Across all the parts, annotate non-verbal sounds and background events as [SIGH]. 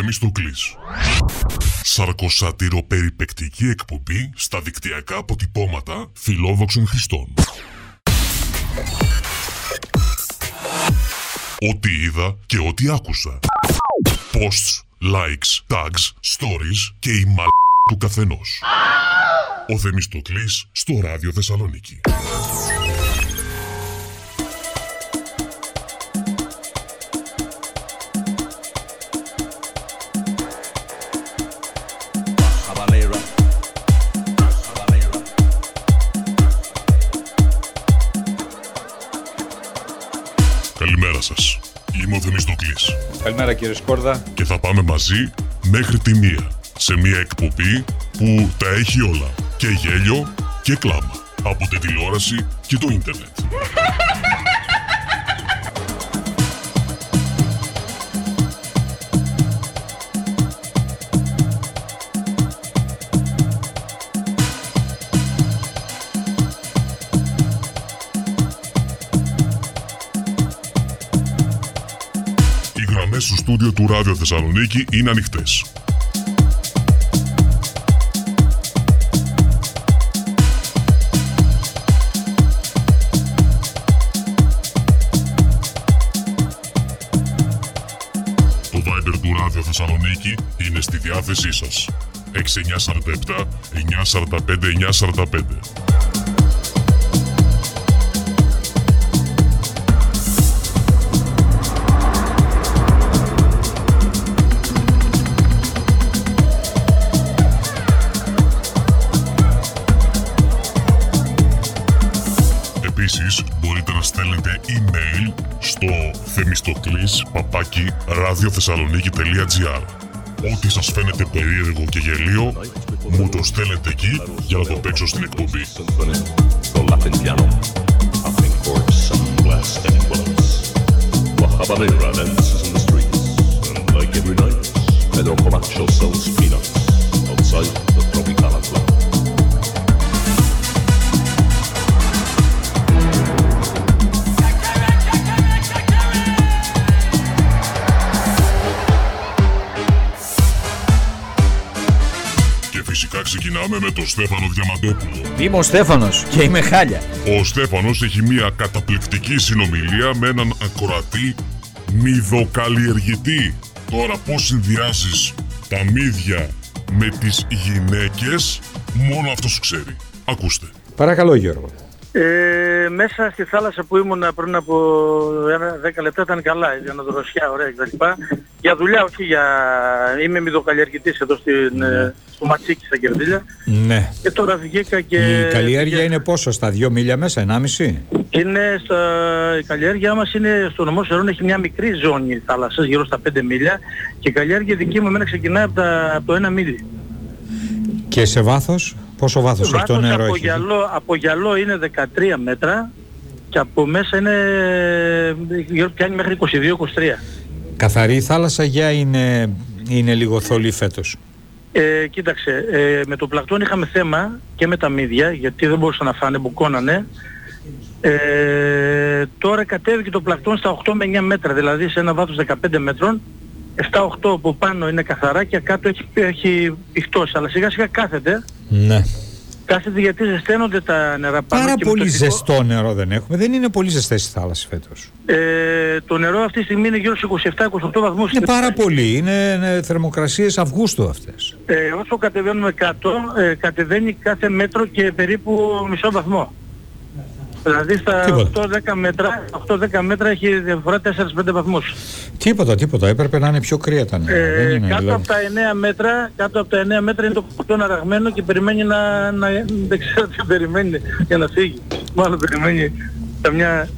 Θεμιστοκλής. Σαρκοσατηροπεριπεκτική εκπομπή στα δικτυακά αποτυπώματα φιλόδοξων χρηστών. Ό,τι είδα και ό,τι άκουσα. Posts, likes, tags, stories και η μαλ του καθενός. Ο Θεμιστοκλής στο Ράδιο Θεσσαλονίκη. Καλημέρα κύριε Σκόρδα. και θα πάμε μαζί μέχρι τη μία σε μια εκπομπή που τα έχει όλα. Και γέλιο και κλάμα. Από τη τηλεόραση και το ίντερνετ. Στούντιο του Ράδιο Θεσσαλονίκη είναι ανοιχτές. Το Viber του Ράδιο Θεσσαλονίκη είναι στη διάθεσή σας. 6947 945 945. Επίση μπορείτε να στέλνετε email στο θεμιστοκλής παπάκι radiothessaloniki.gr Ό,τι σας φαίνεται περίεργο και γελίο, μου το στέλνετε εκεί για να το παίξω στην εκπομπή. Ξεκινάμε με τον Στέφανο Διαμαντόπουλο. Είμαι ο Στέφανος και είμαι χάλια. Ο Στέφανος έχει μια καταπληκτική συνομιλία με έναν ακροατή μυδοκαλλιεργητή. Τώρα πώς συνδυάζεις τα μύδια με τις γυναίκες, μόνο αυτός ξέρει. Ακούστε. Παρακαλώ Γιώργο. Ε, μέσα στη θάλασσα που ήμουν πριν από ένα, 10 λεπτά ήταν καλά, για να δροσιά, ωραία κτλ. Για δουλειά, όχι για... Είμαι μυδοκαλλιεργητής εδώ στην, ε, στο Ματσίκι στα Κερδίλια. Ναι. Και τώρα βγήκα και... Η καλλιέργεια είναι πόσο, στα δύο μίλια μέσα, ενάμιση; Είναι στα... Η καλλιέργειά μας είναι στο νομό Σερών, έχει μια μικρή ζώνη θάλασσας, γύρω στα 5 μίλια. Και η καλλιέργεια δική μου εμένα ξεκινάει από, τα, από το 1 μίλι. Και σε βάθος, πόσο βάθος έχει το Βάθος νερό από, έχεις. γυαλό, από γυαλό είναι 13 μέτρα και από μέσα είναι γύρω- πιάνει μέχρι 22-23. Καθαρή η θάλασσα για είναι, είναι λίγο θολή φέτος. Ε, κοίταξε, ε, με το πλακτόν είχαμε θέμα και με τα μύδια γιατί δεν μπορούσαν να φάνε, μπουκώνανε. Ε, τώρα κατέβηκε το πλακτόν στα 8 με 9 μέτρα, δηλαδή σε ένα βάθος 15 μέτρων. 7-8 από πάνω είναι καθαρά και κάτω έχει, έχει πηχτώσει, αλλά σιγά σιγά κάθεται. Ναι. Κάθεται γιατί ζεσταίνονται τα νερά πάνω. Πάρα και με πολύ το δικό- ζεστό νερό δεν έχουμε. Δεν είναι πολύ ζεστές οι θάλασσες φέτος. Ε, το νερό αυτή τη στιγμή είναι γύρω στους 27-28 βαθμούς. Είναι πάρα πολύ. Είναι, είναι θερμοκρασίες Αυγούστου αυτές. Ε, όσο κατεβαίνουμε κάτω, ε, κατεβαίνει κάθε μέτρο και περίπου μισό βαθμό. Δηλαδή στα Τίποτα. 8-10 μέτρα, 8-10 μέτρα έχει διαφορά 4-5 βαθμούς. Τίποτα, τίποτα. Έπρεπε να είναι πιο κρύα τα νερά. δεν Ε, είναι, κάτω δηλαδή. από τα 9 μέτρα, κάτω από τα 9 μέτρα είναι το κουτόν αραγμένο και περιμένει να, να, δεν ξέρω τι περιμένει για να φύγει. Μάλλον περιμένει καμιά,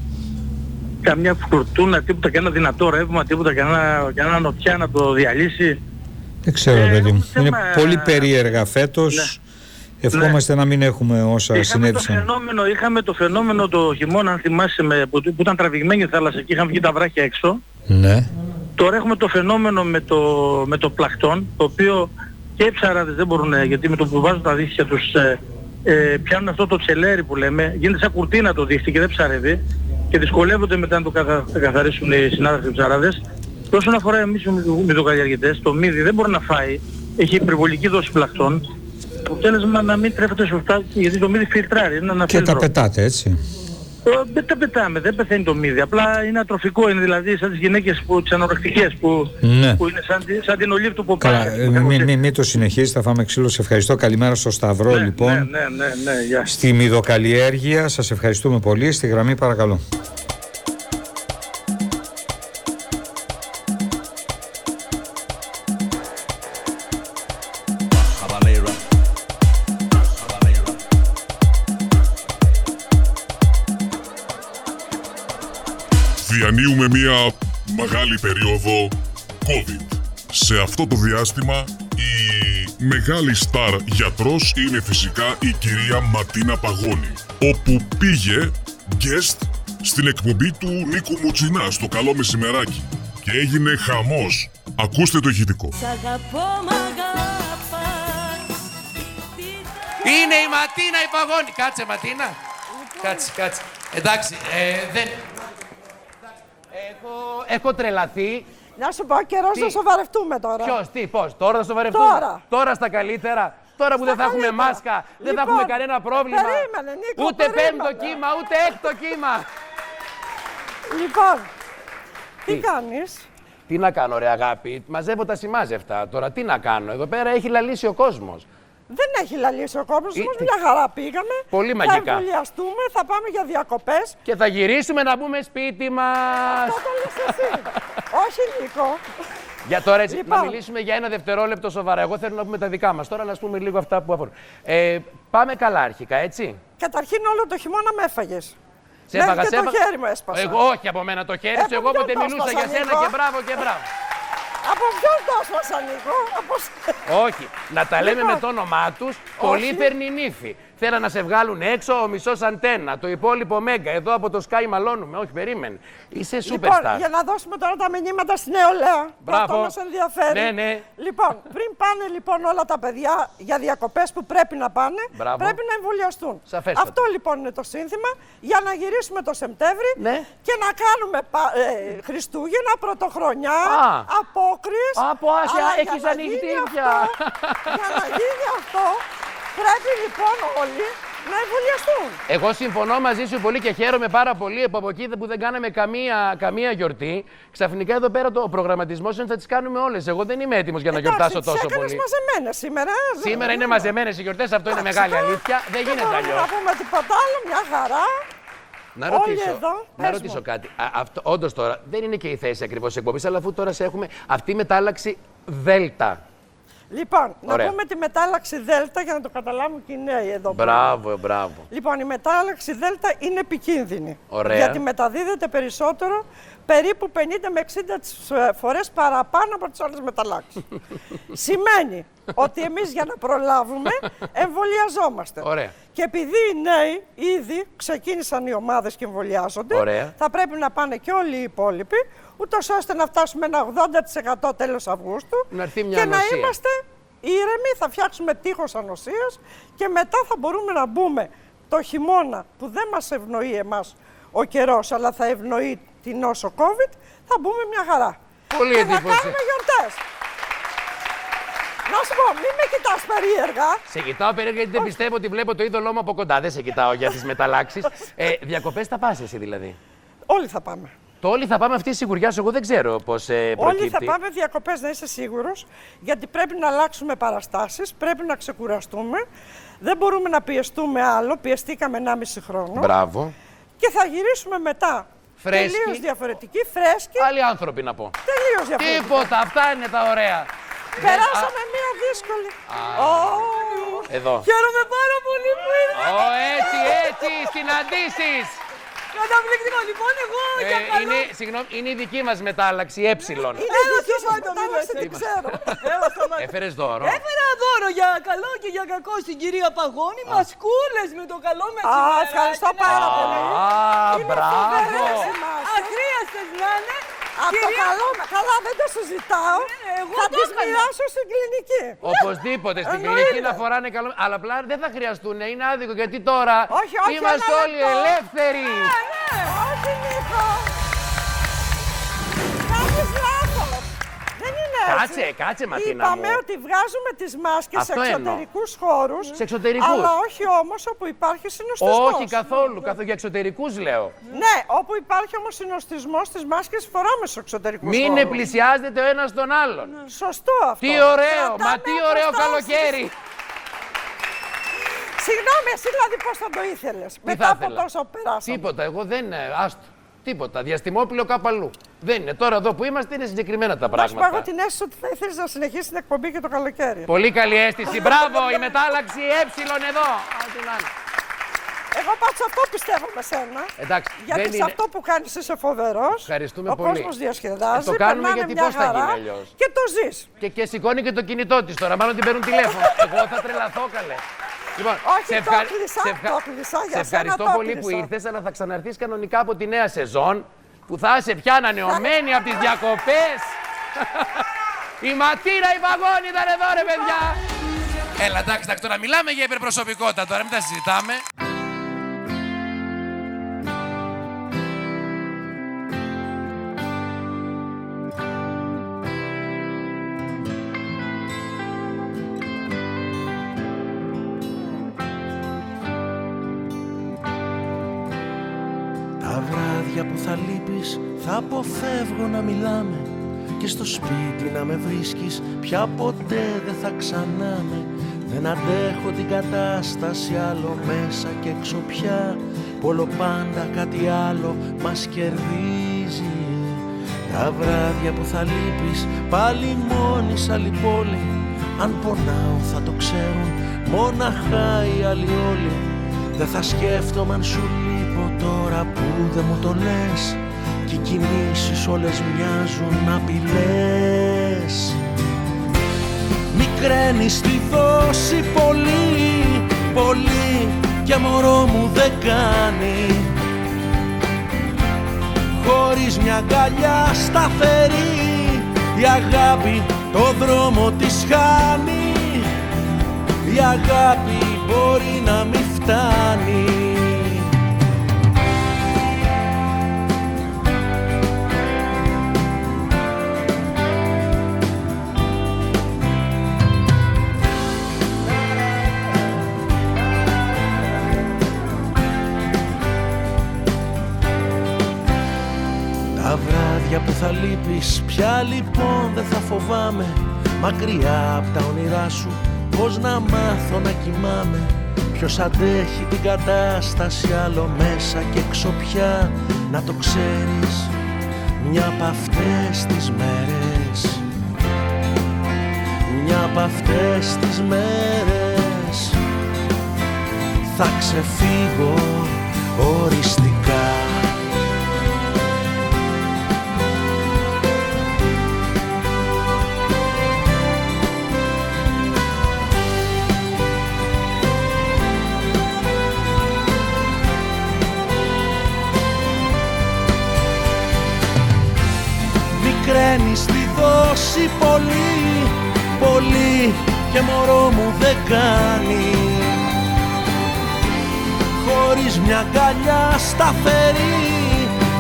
καμιά φουρτούνα, τίποτα, κανένα δυνατό ρεύμα, τίποτα, κανένα, κανένα νοτιά να το διαλύσει. Δεν ξέρω, Ε, παιδί μου. θέμα- Είναι πολύ περίεργα φέτος. Ναι. Ευχόμαστε να μην έχουμε όσα Είχαμε το, συνέβησαν. φαινόμενο, είχαμε το φαινόμενο το χειμώνα, αν θυμάσαι, με, που, που ήταν τραβηγμένη η θάλασσα και είχαν βγει τα βράχια έξω. Ναι. Τώρα έχουμε το φαινόμενο με το, με το πλακτόν, το οποίο και οι ψαράδες δεν μπορούν, γιατί με το που βάζουν τα δίχτυα τους ε, ε, πιάνουν αυτό το τσελέρι που λέμε, γίνεται σαν κουρτίνα το δίχτυ και δεν ψαρεύει και δυσκολεύονται μετά να το καθα, καθαρίσουν οι συνάδελφοι ψαράδες. Και όσον αφορά εμείς τους μυδοκαλλιεργητές, το μύδι δεν μπορεί να φάει, έχει υπερβολική δόση πλακτών. Αποτέλεσμα να μην τρέφεται σωστά, γιατί το μύδι φιλτράρει. Είναι ένα Και τα φίλτρο. πετάτε έτσι. Ε, Δεν τα πετάμε, δεν πεθαίνει το μύδι. Απλά είναι ατροφικό, είναι δηλαδή σαν τις γυναίκες που, τις ανορεκτικές που, Ναι. που είναι σαν, τη- σαν την ολίβ του Καλά, Ποπάια. ε, μην μη, μη το συνεχίσει, θα φάμε ξύλο. Σε ευχαριστώ. Καλημέρα στο Σταυρό, ναι, λοιπόν. Ναι, ναι, ναι, ναι, γεια. Στη μυδοκαλλιέργεια, σας ευχαριστούμε πολύ. Στη γραμμή παρακαλώ. Μια μεγάλη περίοδο COVID. Σε αυτό το διάστημα η μεγάλη στάρ γιατρός είναι φυσικά η κυρία Ματίνα Παγώνη όπου πήγε guest στην εκπομπή του Νίκου Μουτσινά στο καλό μεσημεράκι και έγινε χαμός. Ακούστε το ηχητικό. Σ' αγαπώ μ' αγαπάς Τι Είναι η Ματίνα η Παγώνη. Κάτσε Ματίνα. Κάτσε, κάτσε. Εντάξει, ε, δεν... Έχω, έχω τρελαθεί. Να σου πω καιρός Τι; να σοβαρευτούμε τώρα. Ποιος, τι, πώς, τώρα θα σοβαρευτούμε; Τώρα. Τώρα στα καλύτερα. Τώρα που δεν θα έχουμε καλύτερα. μάσκα, δεν θα Λοιπόν, έχουμε κανένα πρόβλημα. περίμενε, Νίκο, ούτε περίμενε. πέμπτο κύμα, ούτε έκτο κύμα. Λοιπόν, τι, Τι; κάνεις; Τι να κάνω, ρε αγάπη, μαζεύω τα σημάζευτα. Τώρα τι να κάνω, εδώ πέρα έχει λαλήσει ο κόσμος. Δεν έχει λαλήσει ο κόμπος, Ε, όμως τι- μια χαρά πήγαμε. Πολύ Θα μαγικά. εμβολιαστούμε, θα πάμε για διακοπές. Και θα γυρίσουμε να μπούμε σπίτι μας. Αυτό το λες εσύ. Όχι Νίκο. Για τώρα έτσι, Λοιπόν. να μιλήσουμε για ένα δευτερόλεπτο σοβαρά. Εγώ θέλω να πούμε τα δικά μας. Τώρα να πούμε λίγο αυτά που αφορούν. Ε, πάμε καλά αρχικά, έτσι. Καταρχήν όλο το χειμώνα με έφαγες. Σε Μέχρι έφαγα, και σε το έφαγα. χέρι μου έσπασα. Εγώ όχι από μένα το χέρι Ε, σου. από Εγώ ποιον όποτε το μιλούσα έσπασα, για σένα Νίκο; και μπράβο και μπράβο. Από ποιον το έσπασα Νίκο. Από... σ- Όχι. Να τα λέμε Λοιπόν. με το όνομά τους. Πολύ παίρνει νύφη. Θέλαν να σε βγάλουν έξω ο μισός αντένα. Το υπόλοιπο μέγκα. Εδώ από το Sky μαλώνουμε. Όχι, περίμενε. Είσαι Λοιπόν, superstar. για να δώσουμε τώρα τα μηνύματα στην νεολαία. που Μπράβο. Αυτό μας ενδιαφέρει. Ναι, ναι. Λοιπόν, πριν πάνε λοιπόν όλα τα παιδιά για διακοπές που πρέπει να πάνε, Μπράβο. πρέπει να εμβολιαστούν. Σαφέστατα. Αυτό λοιπόν είναι το σύνθημα για να γυρίσουμε το Σεπτέμβρη Ναι. και να κάνουμε πα- ε, Χριστούγεννα, Πρωτοχρονιά, Α. απόκριες. Από Άσια, Αλλά για έχεις να ανοιχτή γίνει πια. αυτό- Για να γίνει αυτό, [LAUGHS] πρέπει λοιπόν όλοι να εμβολιαστούν. Εγώ συμφωνώ μαζί σου πολύ και χαίρομαι πάρα πολύ που από εκεί που δεν κάναμε καμία, καμία γιορτή. Ξαφνικά εδώ πέρα το προγραμματισμός είναι ότι θα τις κάνουμε όλες. Εγώ δεν είμαι έτοιμος για να Εντάξει, γιορτάσω τις τόσο έκανες πολύ. μαζεμένες σήμερα. ε, Σήμερα δεν- είναι μαζεμένες οι γιορτές, αυτό είναι μεγάλη τώρα αλήθεια. Δεν Δεν γίνεται μπορούμε αλλιώς. να πούμε τίποτα άλλο, μια χαρά. Να Όλοι ρωτήσω, εδώ, να πες ρωτήσω μου. κάτι. Αυτό, όντως τώρα δεν είναι και η θέση ακριβώς της εκπομπής, αλλά αφού τώρα σε έχουμε αυτή η μετάλλαξη Δέλτα. Λοιπόν, Ωραία. να πούμε τη μετάλλαξη Δέλτα για να το καταλάβουν και οι νέοι εδώ. πέρα. Μπράβο, μπράβο. Λοιπόν, η μετάλλαξη Δέλτα είναι επικίνδυνη. Ωραία. Γιατί μεταδίδεται περισσότερο, περίπου 50 με 60 τις, ε, φορές παραπάνω από τις άλλες μεταλλάξεις. [LAUGHS] Σημαίνει ότι εμείς για να προλάβουμε εμβολιαζόμαστε. Ωραία. Και επειδή οι νέοι ήδη ξεκίνησαν οι ομάδες και εμβολιάζονται, Ωραία. θα πρέπει να πάνε και όλοι οι υπόλοιποι, ούτως ώστε να φτάσουμε ένα 80% τέλος Αυγούστου Να έρθει μια και να ανοσία. είμαστε ήρεμοι, θα φτιάξουμε τείχος ανοσίας και μετά θα μπορούμε να μπούμε το χειμώνα που δεν μας ευνοεί εμάς ο καιρός, αλλά θα ευνοεί την νόσο COVID, θα μπούμε μια χαρά. Πολύ και θα εντύπωση. κάνουμε γιορτές. Να σου πω, μην με κοιτάς περίεργα. Σε κοιτάω περίεργα γιατί δεν πιστεύω ότι βλέπω το είδωλό μου από κοντά. Δεν σε κοιτάω για τις μεταλλάξεις. [LAUGHS] Ε, Διακοπές θα πας εσύ δηλαδή; Όλοι θα πάμε. Το όλοι θα πάμε αυτή η σιγουριά σου. Εγώ δεν ξέρω πώς ε, προκύπτει. Όλοι θα πάμε διακοπές, να είσαι σίγουρος, γιατί πρέπει να αλλάξουμε παραστάσεις, πρέπει να ξεκουραστούμε. Δεν μπορούμε να πιεστούμε άλλο, πιεστήκαμε 1,5 χρόνο. Μπράβο. Και θα γυρίσουμε μετά Φρέσκοι. τελείως διαφορετική, φρέσκη, Άλλοι άνθρωποι να πω. τελείως διαφορετική. Τίποτα, αυτά είναι τα ωραία. [LAUGHS] Περάσαμε μία δύσκολη. Ω, Εδώ. Χαίρομαι πάρα πολύ που ήρθα. Ω, έτσι, έτσι, συναντήσεις. Καταπληκτικό. Λοιπόν, εγώ για Ε, καλό. είναι, συγγνώμη, είναι η δική μας μετάλλαξη, ε. Είναι Έλα, δική στο σας μάτι, μετάλλαξη, μην δεν ξέρω. Έλα, σταμάτα. Έφερες δώρο. Έφερα δώρο για καλό και για κακό στην κυρία Παγώνη. Μασκούλες με το καλό Α, μεσημέρι. ευχαριστώ πάρα πολύ. Α, μπράβο. φοβερές είμαστε. Αχρίαστες να είναι. Από το Κυρία- καλό, καλά δεν το συζητάω. Ναι, εγώ θα το τις έκανα. μοιράσω στην κλινική. Οπωσδήποτε στην Εννοείται. κλινική να φοράνε καλό. Αλλά απλά δεν θα χρειαστούν, είναι άδικο γιατί τώρα Όχι, όχι, είμαστε ένα όλοι λεπτό. ελεύθεροι. Όχι, Νίκο. Κάτσε, κάτσε, Ματίνα Είπαμε μου. ότι βγάζουμε τις μάσκες σε Αυτό εννοώ. εξωτερικούς χώρους. Σε εξωτερικούς. Αλλά όχι όμως όπου υπάρχει συνοστισμός. Όχι καθόλου. Καθόλου για εξωτερικούς λέω. Ναι, όπου υπάρχει όμως συνοστισμός τις μάσκες φοράμε στους εξωτερικούς Μην χώρους. πλησιάζετε ο ένας τον άλλον. Σωστό αυτό. Τι ωραίο, μα Κρατάμε τι ωραίο αποστάσεις. καλοκαίρι. Συγγνώμη, εσύ δηλαδή πώς θα το ήθελες; Τι μετά θα από ήθελα; τόσο περάσαμε. Τίποτα, εγώ δεν. ε, Άστο. Τίποτα. Διαστημόπλαιο κάπου αλλού. Δεν είναι. Τώρα εδώ που είμαστε είναι συγκεκριμένα τα Μας πάω πράγματα. την αίσθηση ότι θα ήθελες να συνεχίσει την εκπομπή και το καλοκαίρι. Πολύ καλή αίσθηση. Μπράβο, η μετάλλαξη ε εδώ. Ό,τι να είναι. Εγώ πάντως αυτό πιστεύω με σένα. Εντάξει, Γιατί δεν σε είναι- αυτό που κάνεις είσαι φοβερός. Ευχαριστούμε ο πολύ. κόσμος διασκεδάζει, Ε, το κάνουμε περνάνε γιατί μια πώς θα γίνει χαρά αλλιώς. Και το ζεις. Και, και σηκώνει και το κινητό της τώρα. Μάλλον την παίρνουν τηλέφωνο. [LAUGHS] Εγώ θα τρελαθώ καλέ. Λοιπόν, Όχι, το κλείσα, το κλείσα, για σε σένα ευχαριστώ το πολύ που κλείσα. ήρθες, αλλά θα ξαναρθείς κανονικά από τη νέα σεζόν που θα είσαι πια ανανεωμένη από τις διακοπές. [LAUGHS] η Ματίνα η Παγώνη ήταν εδώ ρε παιδιά. Έλα εντάξει, εντάξει, τώρα μιλάμε για υπερπροσωπικότητα τώρα, μην τα συζητάμε. Μιλάμε. Και στο σπίτι να με βρίσκεις πια ποτέ δεν θα ξανάμε. Δεν αντέχω την κατάσταση άλλο μέσα και έξω πια. Πόλο πάντα κάτι άλλο μας κερδίζει. Τα βράδια που θα λείπεις πάλι μόνη σ' άλλη πόλη. Αν πονάω θα το ξέρουν μόναχα οι άλλοι όλοι. Δεν θα σκέφτομαι αν σου λείπω τώρα που δεν μου το λες Και οι κινήσεις όλες μοιάζουν απειλές. Μικραίνεις τη δόση πολύ, πολύ Και μωρό μου δεν κάνει. Χωρίς μια αγκαλιά σταθερή Η αγάπη το δρόμο της χάνει. Η αγάπη μπορεί να μην φτάνει πια λοιπόν δεν θα φοβάμαι. Μακριά απ' τα όνειρά σου πως να μάθω να κοιμάμαι. Ποιος αντέχει την κατάσταση άλλο μέσα και έξω πια Να το ξέρεις μια από αυτές τις μέρες. Μια από αυτές τις μέρες. Θα ξεφύγω οριστικά δόση πολύ, πολύ και μωρό μου δεν κάνει. Χωρίς μια αγκαλιά σταθερή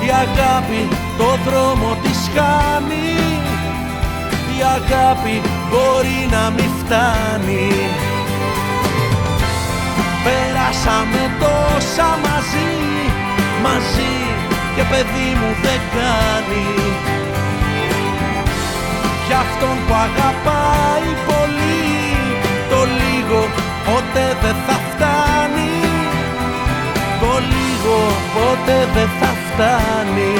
η αγάπη το δρόμο της χάνει. Η αγάπη μπορεί να μην φτάνει. Πέρασαμε τόσα μαζί, μαζί και παιδί μου δεν κάνει. για αυτόν που αγαπάει πολύ. Το λίγο ποτέ δεν θα φτάνει. Το λίγο ποτέ δεν θα φτάνει.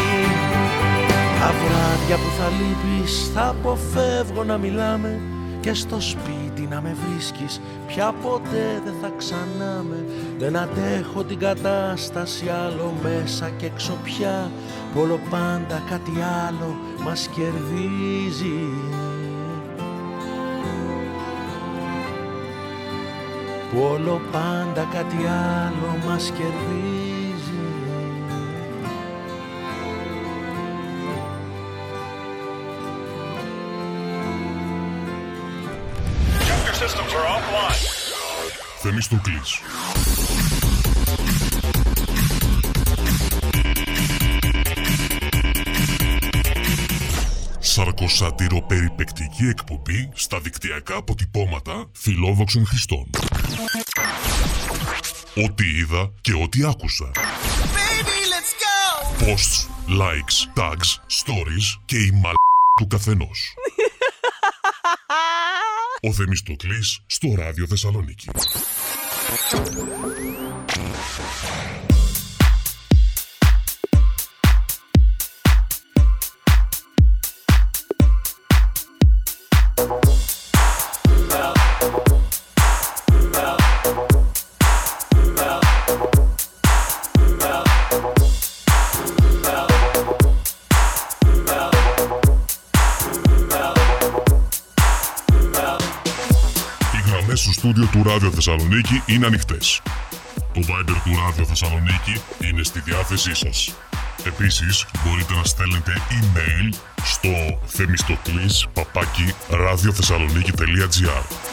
Τα βράδια που θα λείπεις θα αποφεύγω να μιλάμε. Και στο σπίτι να με βρίσκεις πια ποτέ δεν θα ξανάμε Δεν αντέχω την κατάσταση άλλο μέσα και έξω πια Που όλο πάντα κάτι άλλο μας κερδίζει. Που όλο πάντα κάτι άλλο μας κερδίζει Θεμιστοκλής. Σαρκοσατηρο-περιπεκτική εκπομπή στα δικτυακά αποτυπώματα φιλόδοξων χρηστών. Ό,τι είδα και ό,τι άκουσα. Posts, likes, tags, stories και η μαλ του καθενός. Ο Θεμιστοκλής στο Ράδιο Θεσσαλονίκη. Στούντιο του Ράδιο Θεσσαλονίκη είναι ανοιχτές. Το Viber του Ράδιο Θεσσαλονίκη είναι στη διάθεσή σας. Επίσης, μπορείτε να στέλνετε email στο θεμιστοκλής παπάκι radiothessaloniki.gr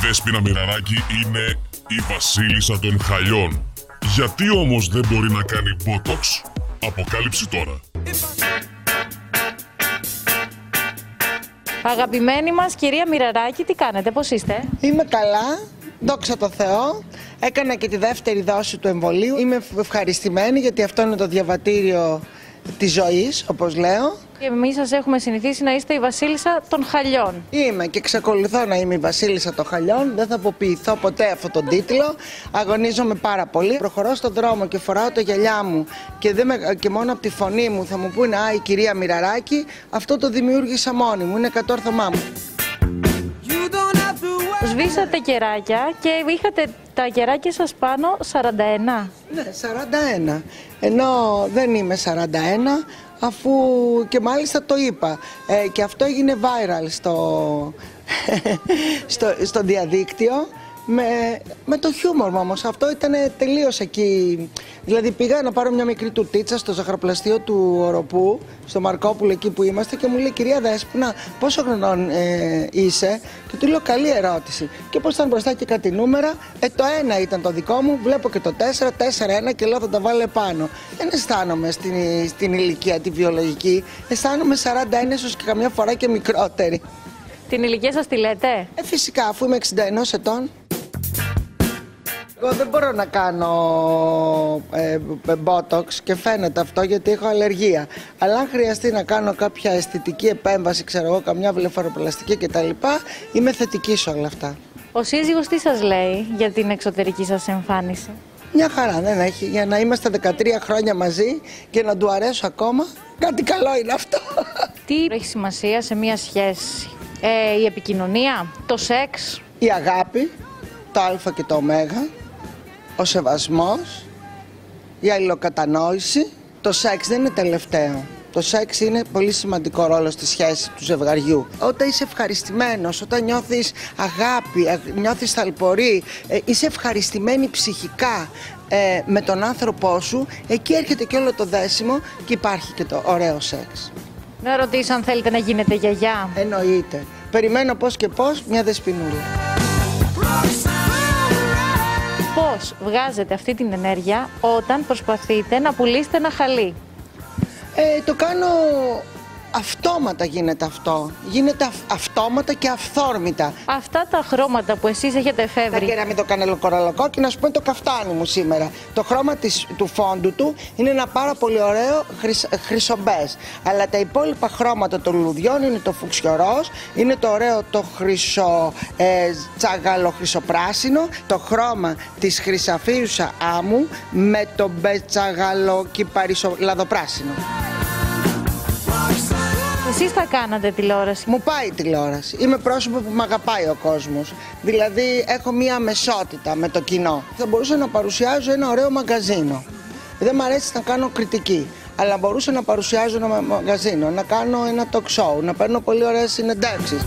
Δέσποινα Μοιραράκη είναι η βασίλισσα των χαλιών. Γιατί όμως δεν μπορεί να κάνει botox? Αποκάλυψη τώρα. Αγαπημένη μας κυρία Μοιραράκη, τι κάνετε, πώς είστε; Είμαι καλά, δόξα τω Θεώ. Έκανα και τη δεύτερη δόση του εμβολίου. Είμαι ευχαριστημένη γιατί αυτό είναι το διαβατήριο της ζωής, όπως λέω. Εμείς σας έχουμε συνηθίσει να είστε η βασίλισσα των χαλιών. Είμαι και εξακολουθώ να είμαι η βασίλισσα των χαλιών. Δεν θα αποποιηθώ ποτέ αυτόν τον τίτλο. Αγωνίζομαι πάρα πολύ. Προχωρώ στον δρόμο και φοράω το γυαλιά μου και, δεν με- και μόνο από τη φωνή μου θα μου πούνε Α, η κυρία Μοιραράκη. Αυτό το δημιούργησα μόνη μου. Είναι κατόρθωμά μου. Σβήσατε κεράκια και είχατε τα κεράκια σας πάνω 41. Ναι, 41. Ενώ δεν είμαι 41, αφού και μάλιστα το είπα. Ε, και αυτό έγινε viral στο, [LAUGHS] στο, στο διαδίκτυο. Με, με το χιούμορ μου όμως, αυτό ήταν τελείως εκεί. Δηλαδή πήγα να πάρω μια μικρή τουρτίτσα στο ζαχαροπλαστείο του Οροπού, στο Μαρκόπουλο εκεί που είμαστε και μου λέει κυρία Δέσποινα πόσο χρονών ε, είσαι; Και του λέω καλή ερώτηση. Και πώς ήταν μπροστά και κάτι νούμερα, ε το ένα ήταν το δικό μου, βλέπω και το 4, 4, 1 και λέω θα τα βάλω επάνω. Δεν αισθάνομαι στην, στην ηλικία τη βιολογική, αισθάνομαι 41 ίσως και καμιά φορά και μικρότερη. Την ηλικία σας τη λέτε; Ε, φυσικά, αφού είμαι 61 ετών. Εγώ δεν μπορώ να κάνω ε, ε, botox και φαίνεται αυτό γιατί έχω αλλεργία. Αλλά αν χρειαστεί να κάνω κάποια αισθητική επέμβαση, ξέρω εγώ, καμιά βλεφαροπλαστική κτλ., είμαι θετική σε όλα αυτά. Ο σύζυγος τι σας λέει για την εξωτερική σας εμφάνιση; Μια χαρά δεν έχει. Για να είμαστε 13 χρόνια μαζί και να του αρέσω ακόμα, κάτι καλό είναι αυτό. [LAUGHS] Τι έχει σημασία σε μια σχέση; Ε, η επικοινωνία, το σεξ, Η αγάπη, το α και το ω, ο σεβασμός, η αλληλοκατανόηση. Το σεξ δεν είναι τελευταίο. Το σεξ είναι πολύ σημαντικό ρόλο στη σχέση του ζευγαριού. Όταν είσαι ευχαριστημένος, όταν νιώθεις αγάπη, α- νιώθεις ταλπορή, ε, είσαι ευχαριστημένη ψυχικά ε, με τον άνθρωπό σου, εκεί έρχεται και όλο το δέσιμο και υπάρχει και το ωραίο σεξ. να ρωτήσω αν θέλετε να γίνετε γιαγιά. Εννοείται. Περιμένω πώς και πώς μια δεσποινούλα. Πώς βγάζετε αυτή την ενέργεια όταν προσπαθείτε να πουλήσετε ένα χαλί; Ε, το κάνω αυτόματα γίνεται αυτό. Γίνεται αυ- αυτόματα και αυθόρμητα. Αυτά τα χρώματα που εσείς έχετε Τα εφεύρει, κεραμίδο κανελοκοραλοκό και να σου πω είναι το καφτάνι μου σήμερα. Το χρώμα της, του φόντου του είναι ένα πάρα πολύ ωραίο χρυσ, χρυσομπές. Αλλά τα υπόλοιπα χρώματα των λουλουδιών είναι το φουξιορός, είναι το ωραίο το χρυσο, ε, τσαγαλο χρυσοπράσινο, το χρώμα της χρυσαφίουσα άμμου με το μπετσαγαλο κυπαρίσο λαδοπράσινο. Εσείς θα κάνατε τηλεόραση; Μου πάει η τηλεόραση. Είμαι πρόσωπο που με αγαπάει ο κόσμος. Δηλαδή έχω μία αμεσότητα με το κοινό. Θα μπορούσα να παρουσιάζω ένα ωραίο μαγκαζίνο. Δεν μ' αρέσει να κάνω κριτική. Αλλά μπορούσα να παρουσιάζω ένα μα- μαγκαζίνο, να κάνω ένα talk show, να παίρνω πολύ ωραίες συνεντεύξεις.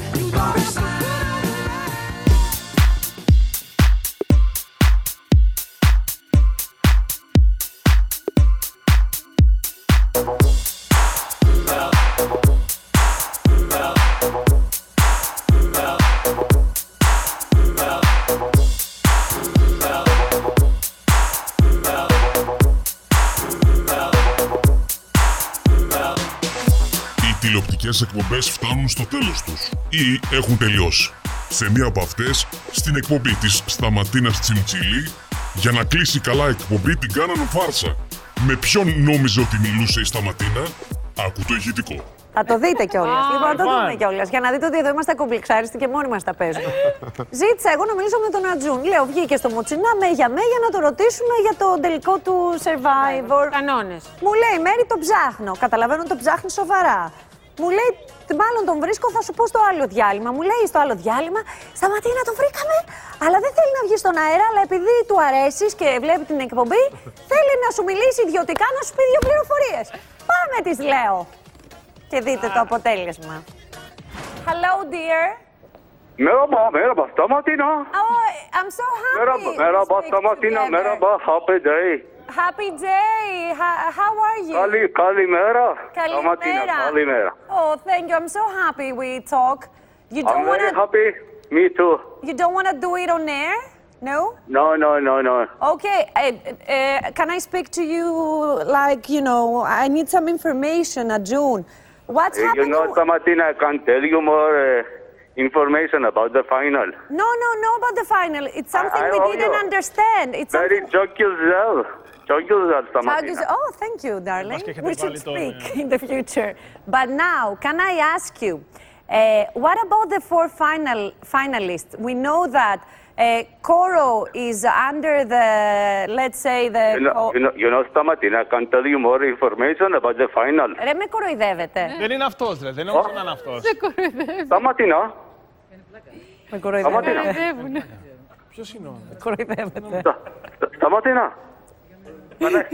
Τηλεοπτικές εκπομπές φτάνουν στο τέλος τους ή έχουν τελειώσει. Σε μία από αυτές, στην εκπομπή της Σταματίνας Τσιμτσίλη, για να κλείσει καλά η εκπομπή την κάνανε φάρσα. Με ποιον νόμιζε ότι μιλούσε η Σταματίνα, άκου το ηχητικό. Θα το δείτε κιόλας. Α, Λοιπόν, θα το λοιπόν. δούμε κιόλας. Για να δείτε ότι εδώ είμαστε κομπλεξάριστοι και μόνοι μας τα παίζουμε. [LAUGHS] Ζήτησα εγώ να μιλήσω με τον Ατζούν. Λέω, βγήκε στο Μουτσινά με για με για να το ρωτήσουμε για το τελικό του survivor. Κανόνες. Μου λέει, Μέρη, το ψάχνω. Καταλαβαίνω ότι το ψάχνει σοβαρά. Μου λέει, μάλλον τον βρίσκω, θα σου πω στο άλλο διάλειμμα. Μου λέει στο άλλο διάλειμμα, σταματή να το βρήκαμε, αλλά δεν θέλει να βγει στον αέρα, αλλά επειδή του αρέσεις και βλέπει την εκπομπή, θέλει να σου μιλήσει ιδιωτικά, να σου πει δύο πληροφορίες. Πάμε, της λέω. Και δείτε το αποτέλεσμα. Hello, dear. Merhaba, merhaba. Stamatina. Oh, I'm so happy. Merhaba, to merhaba speak Stamatina. together. Merhaba, happy day. Happy day. How are you? Kali, Kalimera. Kalimera. Kalimera. Oh, thank you. I'm so happy we talk. You I'm don't want very to. happy. Me too. You don't want to do it on air? No? No, no, no, no. Okay. Uh, uh, can I speak to you like, you know, I need some information at June. What's Uh, you know, Stamatina, I can't tell you more uh, information about the final. No, no, no about the final. It's something I we didn't you. understand. It's Very something. çok güzel. Çok güzel Tag Stamatina. is- Oh, thank you, darling. Μας και We έχετε should βάλει το, speak ε. in the future. But now, can I ask you, uh, what about the four final finalists? We know that uh, Koro is under the, let's say, the. You know, you, know, you know, Stamatina, I can tell you more information about the final. Ρε, με κοροϊδεύετε. Δεν είναι αυτό, ρε. Δεν νομίζω να είναι αυτό. Stamatina. Με κοροϊδεύετε. Ποιο είναι ο. Με κοροϊδεύετε. Stamatina.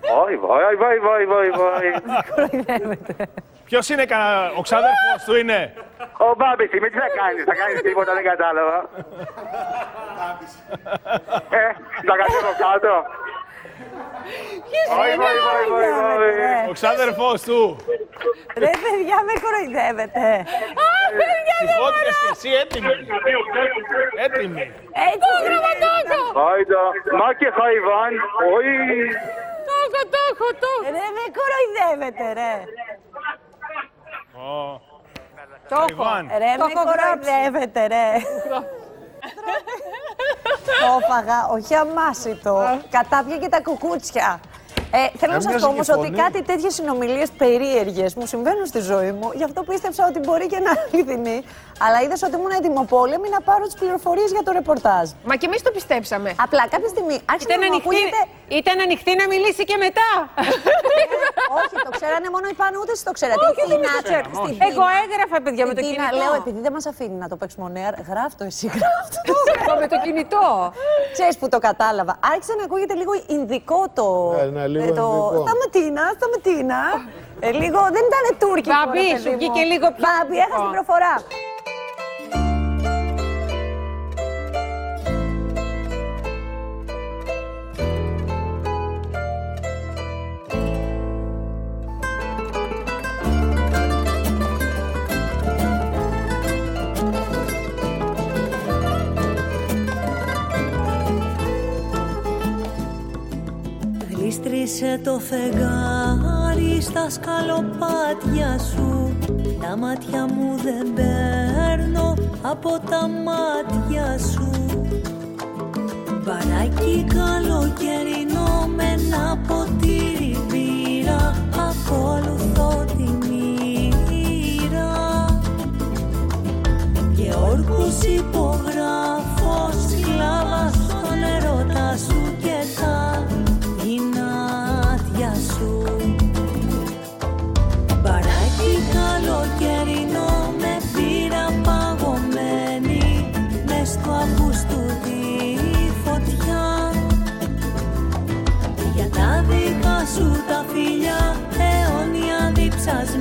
Βάι, βάι, βάι, βάι, βάι, βάι. Ποιος είναι κανένα. Ο ξάδερφος του είναι; Ο Μπάμπης, είμαι τι θα κάνεις, θα κάνεις τίποτα, δεν κατάλαβα. Ε, θα κάνεις από κάτω. Βάι, βάι, βάι, βάι, βάι. Ο ξάδερφο του. Ρε, παιδιά, με κοροϊδεύετε. Α, παιδιά, Οι φώτιες και εσύ έτοιμοι. Έτοιμοι. Έτσι, γραμματόκο. Άιντα, μα και χαϊβάν, όχι. Το έχω, το έχω, το Ρε, με κοροϊδεύετε, ρε. Το έχω. Χαϊβάν. Ρε, Το με έχω κοροϊδεύετε, ρε. Το έφαγα, όχι αμάσιτο. Κατάπια και τα κουκούτσια. Ε, θέλω να σας Έμοιαζε πω και όμως ότι φωνή. κάτι τέτοιες συνομιλίες περίεργες μου συμβαίνουν στη ζωή μου. Γι' αυτό πίστεψα ότι μπορεί και να είναι αληθινή. Αλλά είδες ότι ήμουν ετοιμοπόλεμη να πάρω τις πληροφορίες για το ρεπορτάζ. Μα και εμείς το πιστέψαμε. Απλά κάποια στιγμή άρχισε Ήταν να μου ανοιχτή, ακούγεται. ήταν ανοιχτή να μιλήσει και μετά. Όχι, το ξέρανε μόνο οι πάνω, ούτε εσείς το ξέρατε. Όχι, δεν το ξέραμε, όχι. Εγώ έγραφα, παιδιά, με το Στην Τίνα, κινητό. Λέω, επειδή δεν μας αφήνει να το παίξουμε on air, γράφ το εσύ, γράφ το. Εγώ με το κινητό. Ξέρεις που το κατάλαβα. Άρχισε να ακούγεται λίγο ινδικό το. Ναι, ναι, λίγο το... ινδικό. Σταματίνα, σταματίνα. Ε, λίγο δεν ήταν τουρκικό. Μπάμπη, ρε σου παιδί μου. βγήκε λίγο πιο Μπάμπη, έχασε ινδικό. την προφορά. Γλίστρισε το φεγγάρι στα σκαλοπάτια σου. Τα μάτια μου δεν παίρνω από τα μάτια σου. Μπαράκι καλοκαιρινό με ένα ποτήρι μπύρα Ακολουθώ τη μοίρα. Και όρκους υπογράφω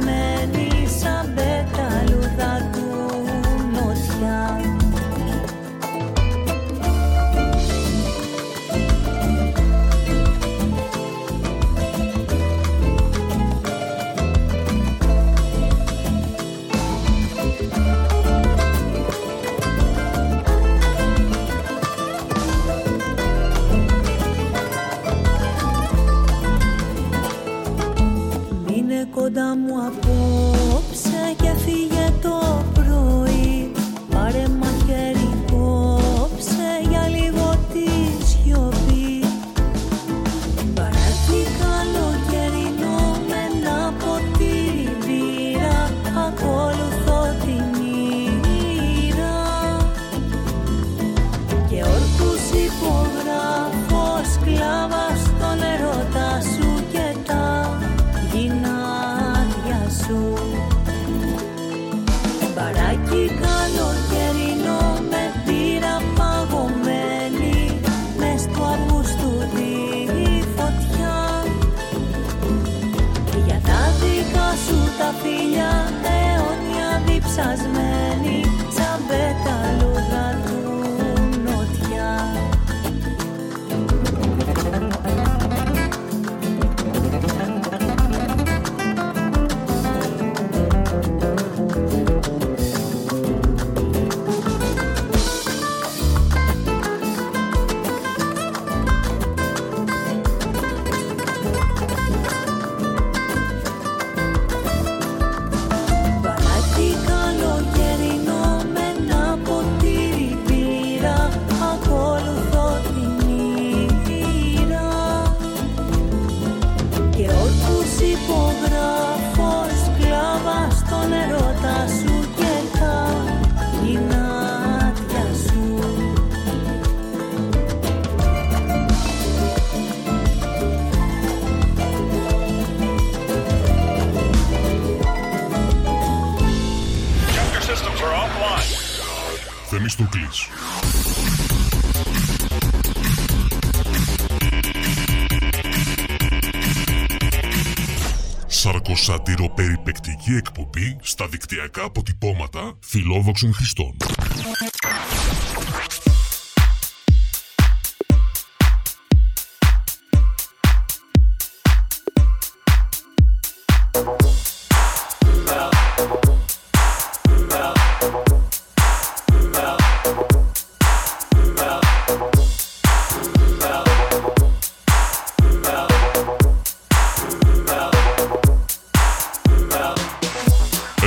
man. Θεμιστοκλής. Σαρκοσάτηρο περιπεκτική εκπομπή στα δικτυακά αποτυπώματα φιλόδοξων χρηστών.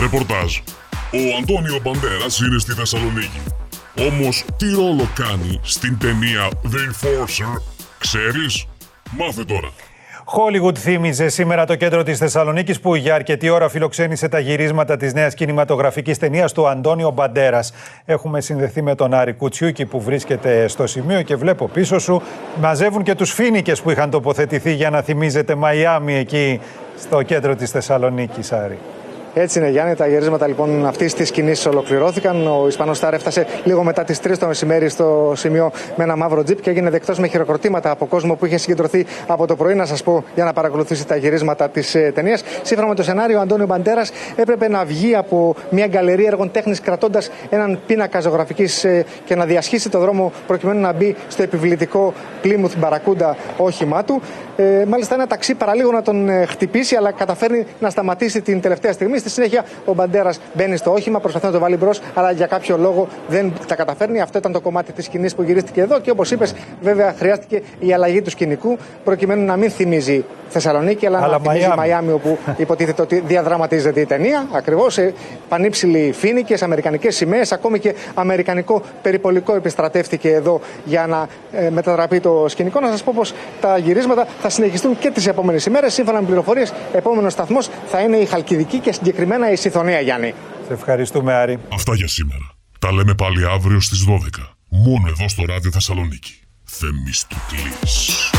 Ρεπορτάζ. Ο Αντώνιο Μπαντέρας είναι στη Θεσσαλονίκη. Όμως τι ρόλο κάνει στην ταινία The Enforcer, ξέρεις; Μάθε τώρα. Hollywood θύμιζε σήμερα το κέντρο της Θεσσαλονίκης που για αρκετή ώρα φιλοξένησε τα γυρίσματα της νέας κινηματογραφικής ταινίας του Αντώνιο Μπαντέρας. Έχουμε συνδεθεί με τον Άρη Κουτσιούκη που βρίσκεται στο σημείο και βλέπω πίσω σου μαζεύουν και τους φίνικες που είχαν τοποθετηθεί για να θυμίζετε Μαϊάμι εκεί στο κέντρο της Θεσσαλονίκης, Άρη. Έτσι είναι, Γιάννη. Τα γυρίσματα λοιπόν αυτής της σκηνής ολοκληρώθηκαν. Ο Ισπανός Στάρ έφτασε λίγο μετά τις 3 το μεσημέρι στο σημείο με ένα μαύρο τζιπ και έγινε δεκτός με χειροκροτήματα από κόσμο που είχε συγκεντρωθεί από το πρωί, να σας πω, για να παρακολουθήσει τα γυρίσματα της ταινίας. Σύμφωνα με το σενάριο, ο Αντώνιο Μπαντέρας έπρεπε να βγει από μια γκαλερία έργων τέχνης κρατώντας έναν πίνακα ζωγραφικής και να διασχίσει το δρόμο προκειμένου να μπει στο επιβλητικό Plymouth Μπαρακούντα όχημά του. Ε, μάλιστα, ένα ταξί παραλίγο να τον ε, χτυπήσει, αλλά καταφέρνει να σταματήσει την τελευταία στιγμή. Στη συνέχεια, ο Μπαντέρας μπαίνει στο όχημα, προσπαθεί να το βάλει μπρος, αλλά για κάποιο λόγο δεν τα καταφέρνει. Αυτό ήταν το κομμάτι της σκηνής που γυρίστηκε εδώ και όπως είπες, βέβαια χρειάστηκε η αλλαγή του σκηνικού προκειμένου να μην θυμίζει Θεσσαλονίκη, αλλά, Αλλά να θυμίζει Μαϊάμι. Μαϊάμι, όπου [LAUGHS] υποτίθεται ότι διαδραματίζεται η ταινία. Ακριβώς. Πανύψηλοι φίνικε, αμερικανικές σημαίες, ακόμη και αμερικανικό περιπολικό επιστρατεύτηκε εδώ για να ε, μετατραπεί το σκηνικό. Να σας πω πως τα γυρίσματα θα συνεχιστούν και τις επόμενες ημέρες. Σύμφωνα με πληροφορίες, επόμενος σταθμός θα είναι η Χαλκιδική και συγκεκριμένα η Συθωνία, Γιάννη. Σε ευχαριστούμε, Άρη. Αυτά για σήμερα. Τα λέμε πάλι αύριο στις 12. Μόνο εδώ στο Ράδιο Θεσσαλονίκη. Θεμιστοκλής.